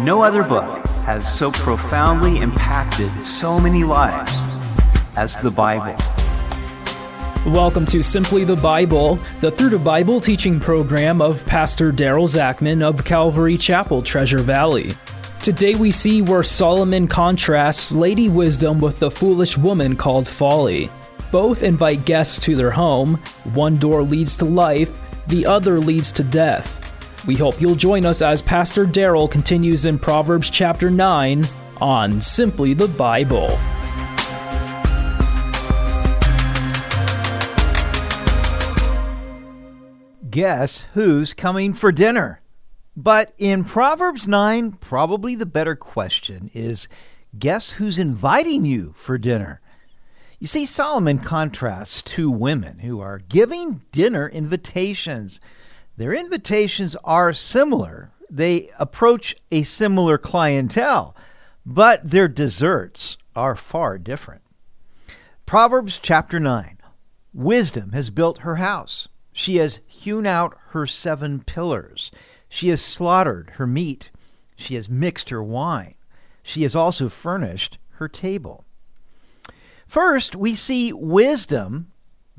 No other book has so profoundly impacted so many lives as the Bible. Welcome to Simply the Bible, the Through the Bible teaching program of Pastor Daryl Zachman of Calvary Chapel, Treasure Valley. Today we see where Solomon contrasts Lady Wisdom with the foolish woman called Folly. Both invite guests to their home. One door leads to life, the other leads to death. We hope you'll join us as Pastor Daryl continues in Proverbs chapter 9 on Simply the Bible. Guess who's coming for dinner? But in Proverbs 9, probably the better question is guess who's inviting you for dinner? You see, Solomon contrasts two women who are giving dinner invitations. Their invitations are similar, they approach a similar clientele, but their desserts are far different. Proverbs chapter 9 Wisdom has built her house, she has hewn out her seven pillars, she has slaughtered her meat, she has mixed her wine, she has also furnished her table. First, we see wisdom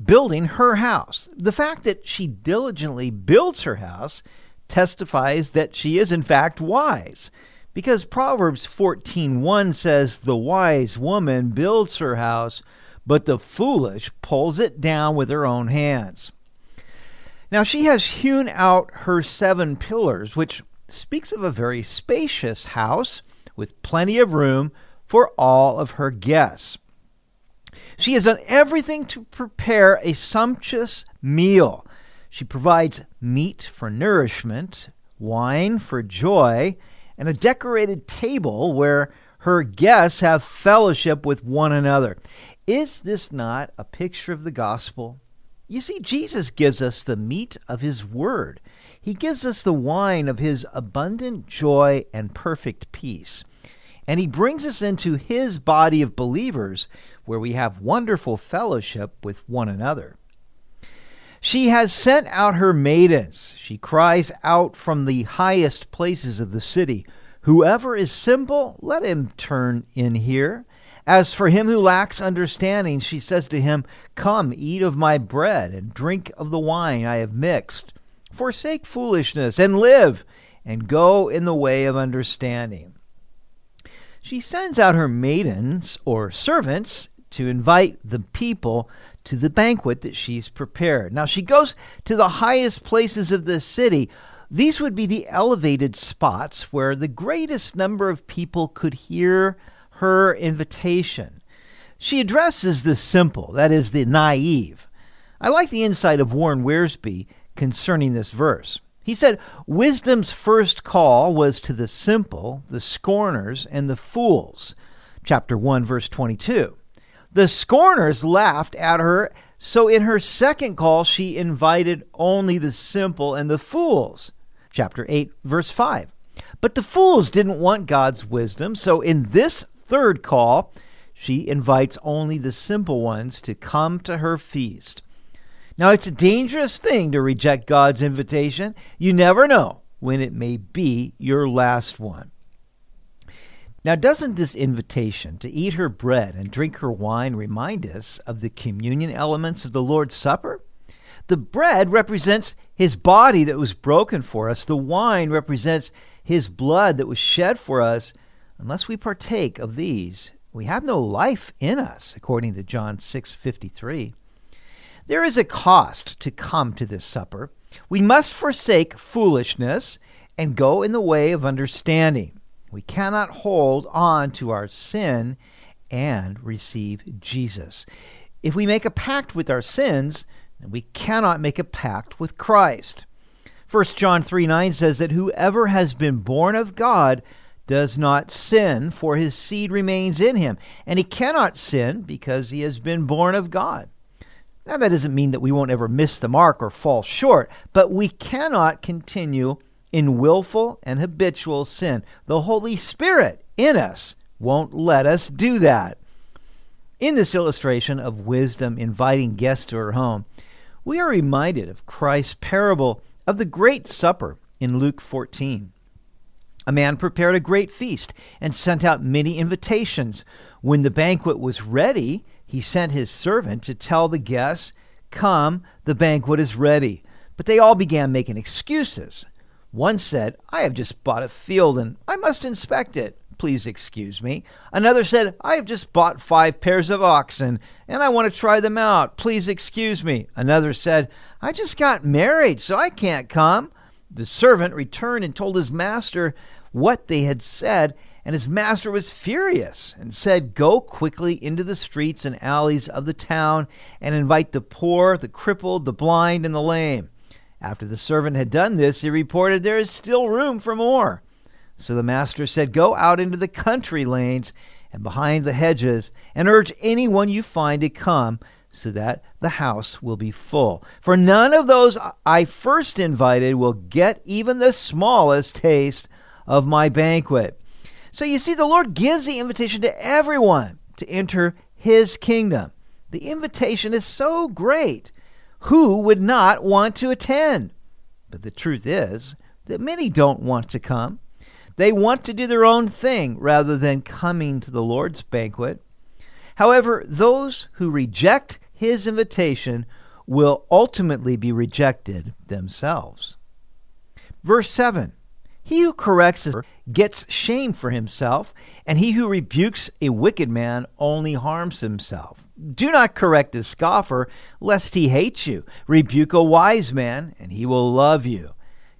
building her house. The fact that she diligently builds her house testifies that she is in fact wise. Because Proverbs 14:1 says the wise woman builds her house, but the foolish pulls it down with her own hands. Now she has hewn out her seven pillars, which speaks of a very spacious house with plenty of room for all of her guests. She has done everything to prepare a sumptuous meal. She provides meat for nourishment, wine for joy, and a decorated table where her guests have fellowship with one another. Is this not a picture of the gospel? You see, Jesus gives us the meat of his word. He gives us the wine of his abundant joy and perfect peace. And he brings us into his body of believers where we have wonderful fellowship with one another. She has sent out her maidens. She cries out from the highest places of the city Whoever is simple, let him turn in here. As for him who lacks understanding, she says to him, Come, eat of my bread, and drink of the wine I have mixed. Forsake foolishness, and live, and go in the way of understanding. She sends out her maidens, or servants, to invite the people to the banquet that she's prepared. Now she goes to the highest places of the city. These would be the elevated spots where the greatest number of people could hear her invitation. She addresses the simple, that is, the naive. I like the insight of Warren Wiersbe concerning this verse. He said, Wisdom's first call was to the simple, the scorners, and the fools. Chapter 1, verse 22. The scorners laughed at her, so in her second call, she invited only the simple and the fools. Chapter 8, verse 5. But the fools didn't want God's wisdom, so in this third call, she invites only the simple ones to come to her feast. Now, it's a dangerous thing to reject God's invitation. You never know when it may be your last one. Now, doesn't this invitation to eat her bread and drink her wine remind us of the communion elements of the Lord's Supper? The bread represents his body that was broken for us, the wine represents his blood that was shed for us. Unless we partake of these, we have no life in us, according to John 6:53. There is a cost to come to this supper. We must forsake foolishness and go in the way of understanding. We cannot hold on to our sin and receive Jesus. If we make a pact with our sins, then we cannot make a pact with Christ. 1 John 3 9 says that whoever has been born of God does not sin, for his seed remains in him, and he cannot sin because he has been born of God. Now, that doesn't mean that we won't ever miss the mark or fall short, but we cannot continue in willful and habitual sin. The Holy Spirit in us won't let us do that. In this illustration of wisdom inviting guests to her home, we are reminded of Christ's parable of the Great Supper in Luke 14. A man prepared a great feast and sent out many invitations. When the banquet was ready, he sent his servant to tell the guests, Come, the banquet is ready. But they all began making excuses. One said, I have just bought a field and I must inspect it. Please excuse me. Another said, I have just bought five pairs of oxen and I want to try them out. Please excuse me. Another said, I just got married, so I can't come. The servant returned and told his master what they had said, and his master was furious and said, Go quickly into the streets and alleys of the town and invite the poor, the crippled, the blind, and the lame. After the servant had done this, he reported, There is still room for more. So the master said, Go out into the country lanes and behind the hedges, and urge anyone you find to come, so that the house will be full. For none of those I first invited will get even the smallest taste of my banquet. So you see, the Lord gives the invitation to everyone to enter his kingdom. The invitation is so great. Who would not want to attend? But the truth is that many don't want to come. They want to do their own thing rather than coming to the Lord's banquet. However, those who reject his invitation will ultimately be rejected themselves. Verse 7 He who corrects gets shame for himself, and he who rebukes a wicked man only harms himself. Do not correct a scoffer, lest he hate you. Rebuke a wise man, and he will love you.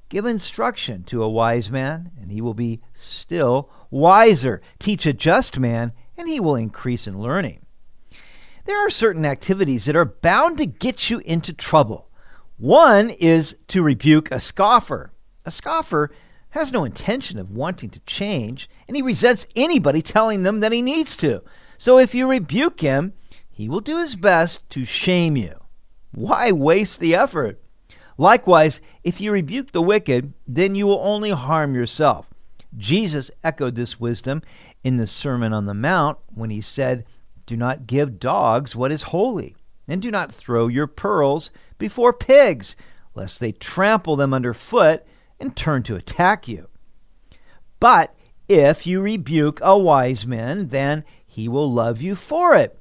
Give instruction to a wise man, and he will be still wiser. Teach a just man, and he will increase in learning. There are certain activities that are bound to get you into trouble. One is to rebuke a scoffer. A scoffer has no intention of wanting to change, and he resents anybody telling them that he needs to. So if you rebuke him, he will do his best to shame you. Why waste the effort? Likewise, if you rebuke the wicked, then you will only harm yourself. Jesus echoed this wisdom in the Sermon on the Mount when he said, Do not give dogs what is holy, and do not throw your pearls before pigs, lest they trample them underfoot and turn to attack you. But if you rebuke a wise man, then he will love you for it.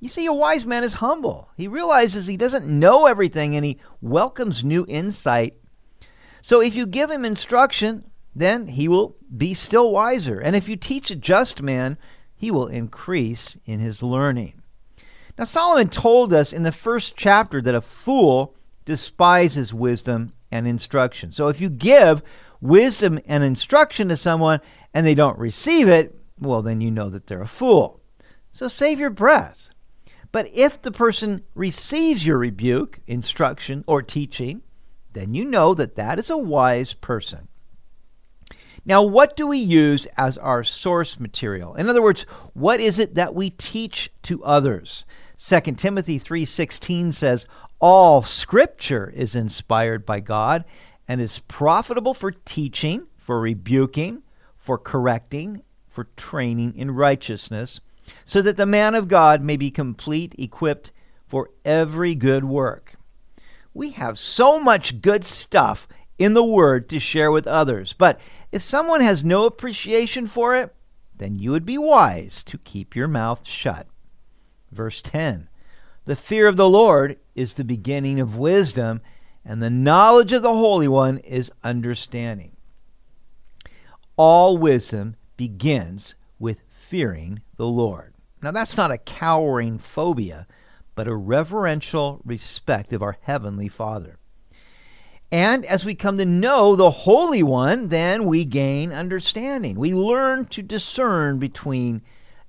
You see, a wise man is humble. He realizes he doesn't know everything and he welcomes new insight. So if you give him instruction, then he will be still wiser. And if you teach a just man, he will increase in his learning. Now, Solomon told us in the first chapter that a fool despises wisdom and instruction. So if you give wisdom and instruction to someone and they don't receive it, well, then you know that they're a fool. So save your breath. But if the person receives your rebuke, instruction, or teaching, then you know that that is a wise person. Now, what do we use as our source material? In other words, what is it that we teach to others? 2 Timothy 3:16 says, "All scripture is inspired by God and is profitable for teaching, for rebuking, for correcting, for training in righteousness." So that the man of God may be complete, equipped for every good work. We have so much good stuff in the Word to share with others, but if someone has no appreciation for it, then you would be wise to keep your mouth shut. Verse 10 The fear of the Lord is the beginning of wisdom, and the knowledge of the Holy One is understanding. All wisdom begins fearing the Lord. Now, that's not a cowering phobia, but a reverential respect of our Heavenly Father. And as we come to know the Holy One, then we gain understanding. We learn to discern between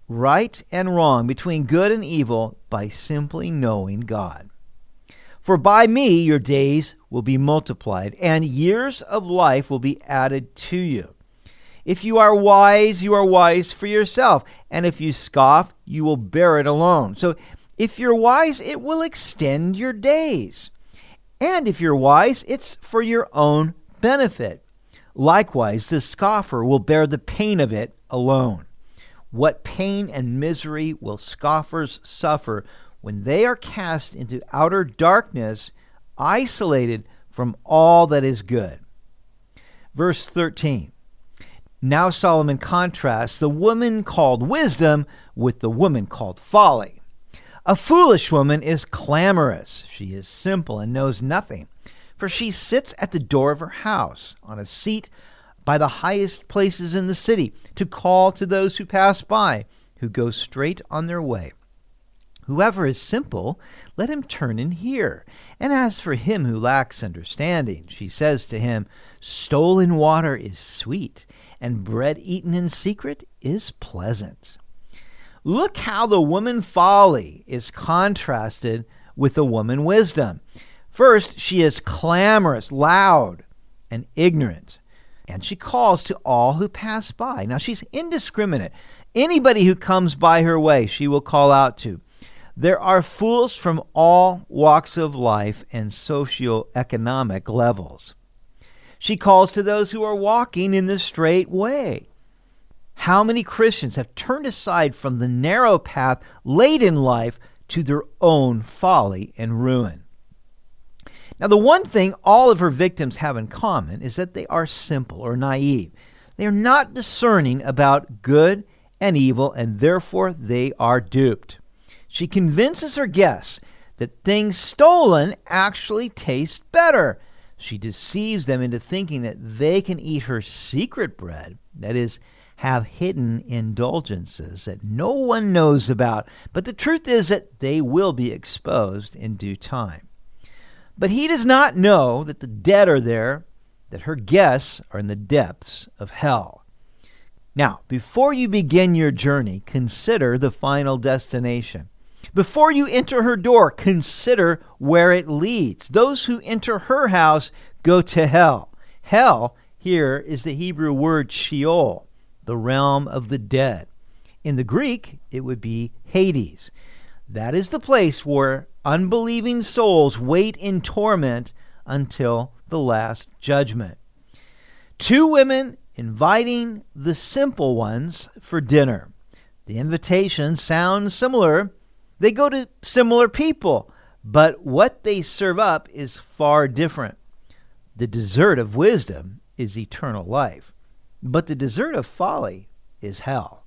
right and wrong, between good and evil, by simply knowing God. For by me your days will be multiplied, and years of life will be added to you. If you are wise, you are wise for yourself. And if you scoff, you will bear it alone. So if you're wise, it will extend your days. And if you're wise, it's for your own benefit. Likewise, the scoffer will bear the pain of it alone. What pain and misery will scoffers suffer when they are cast into outer darkness, isolated from all that is good? Verse 13 Now Solomon contrasts the woman called wisdom with the woman called folly. A foolish woman is clamorous. She is simple and knows nothing, for she sits at the door of her house on a seat by the highest places in the city to call to those who pass by, who go straight on their way. Whoever is simple, let him turn and hear. And as for him who lacks understanding, she says to him, Stolen water is sweet, and bread eaten in secret is pleasant. Look how the woman folly is contrasted with the woman wisdom. First, she is clamorous, loud, and ignorant, and she calls to all who pass by. Now, she's indiscriminate. Anybody who comes by her way, she will call out to. There are fools from all walks of life and socioeconomic levels. She calls to those who are walking in the straight way. How many Christians have turned aside from the narrow path late in life to their own folly and ruin? Now, the one thing all of her victims have in common is that they are simple or naive. They are not discerning about good and evil, and therefore they are duped. She convinces her guests that things stolen actually taste better she deceives them into thinking that they can eat her secret bread, that is, have hidden indulgences that no one knows about. But the truth is that they will be exposed in due time. But he does not know that the dead are there, that her guests are in the depths of hell. Now, before you begin your journey, consider the final destination. Before you enter her door, consider where it leads. Those who enter her house go to hell. Hell here is the Hebrew word Sheol, the realm of the dead. In the Greek, it would be Hades. That is the place where unbelieving souls wait in torment until the last judgment. Two women inviting the simple ones for dinner. The invitation sounds similar they go to similar people, but what they serve up is far different. The dessert of wisdom is eternal life, but the dessert of folly is hell.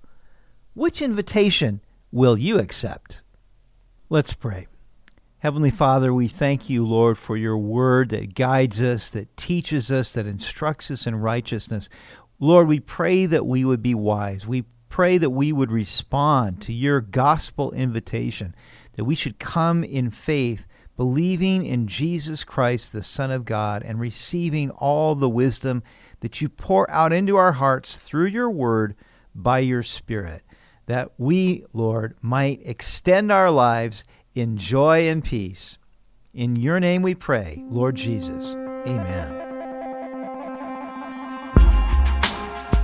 Which invitation will you accept? Let's pray. Heavenly Father, we thank you, Lord, for your word that guides us, that teaches us, that instructs us in righteousness. Lord, we pray that we would be wise. We pray that we would respond to your gospel invitation, that we should come in faith, believing in Jesus Christ, the Son of God, and receiving all the wisdom that you pour out into our hearts through your word by your Spirit, that we, Lord, might extend our lives in joy and peace. In your name we pray, Lord Jesus. Amen.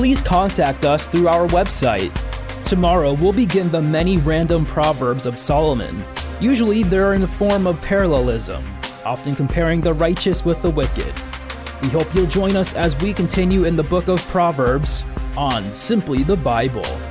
please contact us through our website. Tomorrow, we'll begin the many random proverbs of Solomon. Usually, they're in the form of parallelism, often comparing the righteous with the wicked. We hope you'll join us as we continue in the book of Proverbs on Simply the Bible.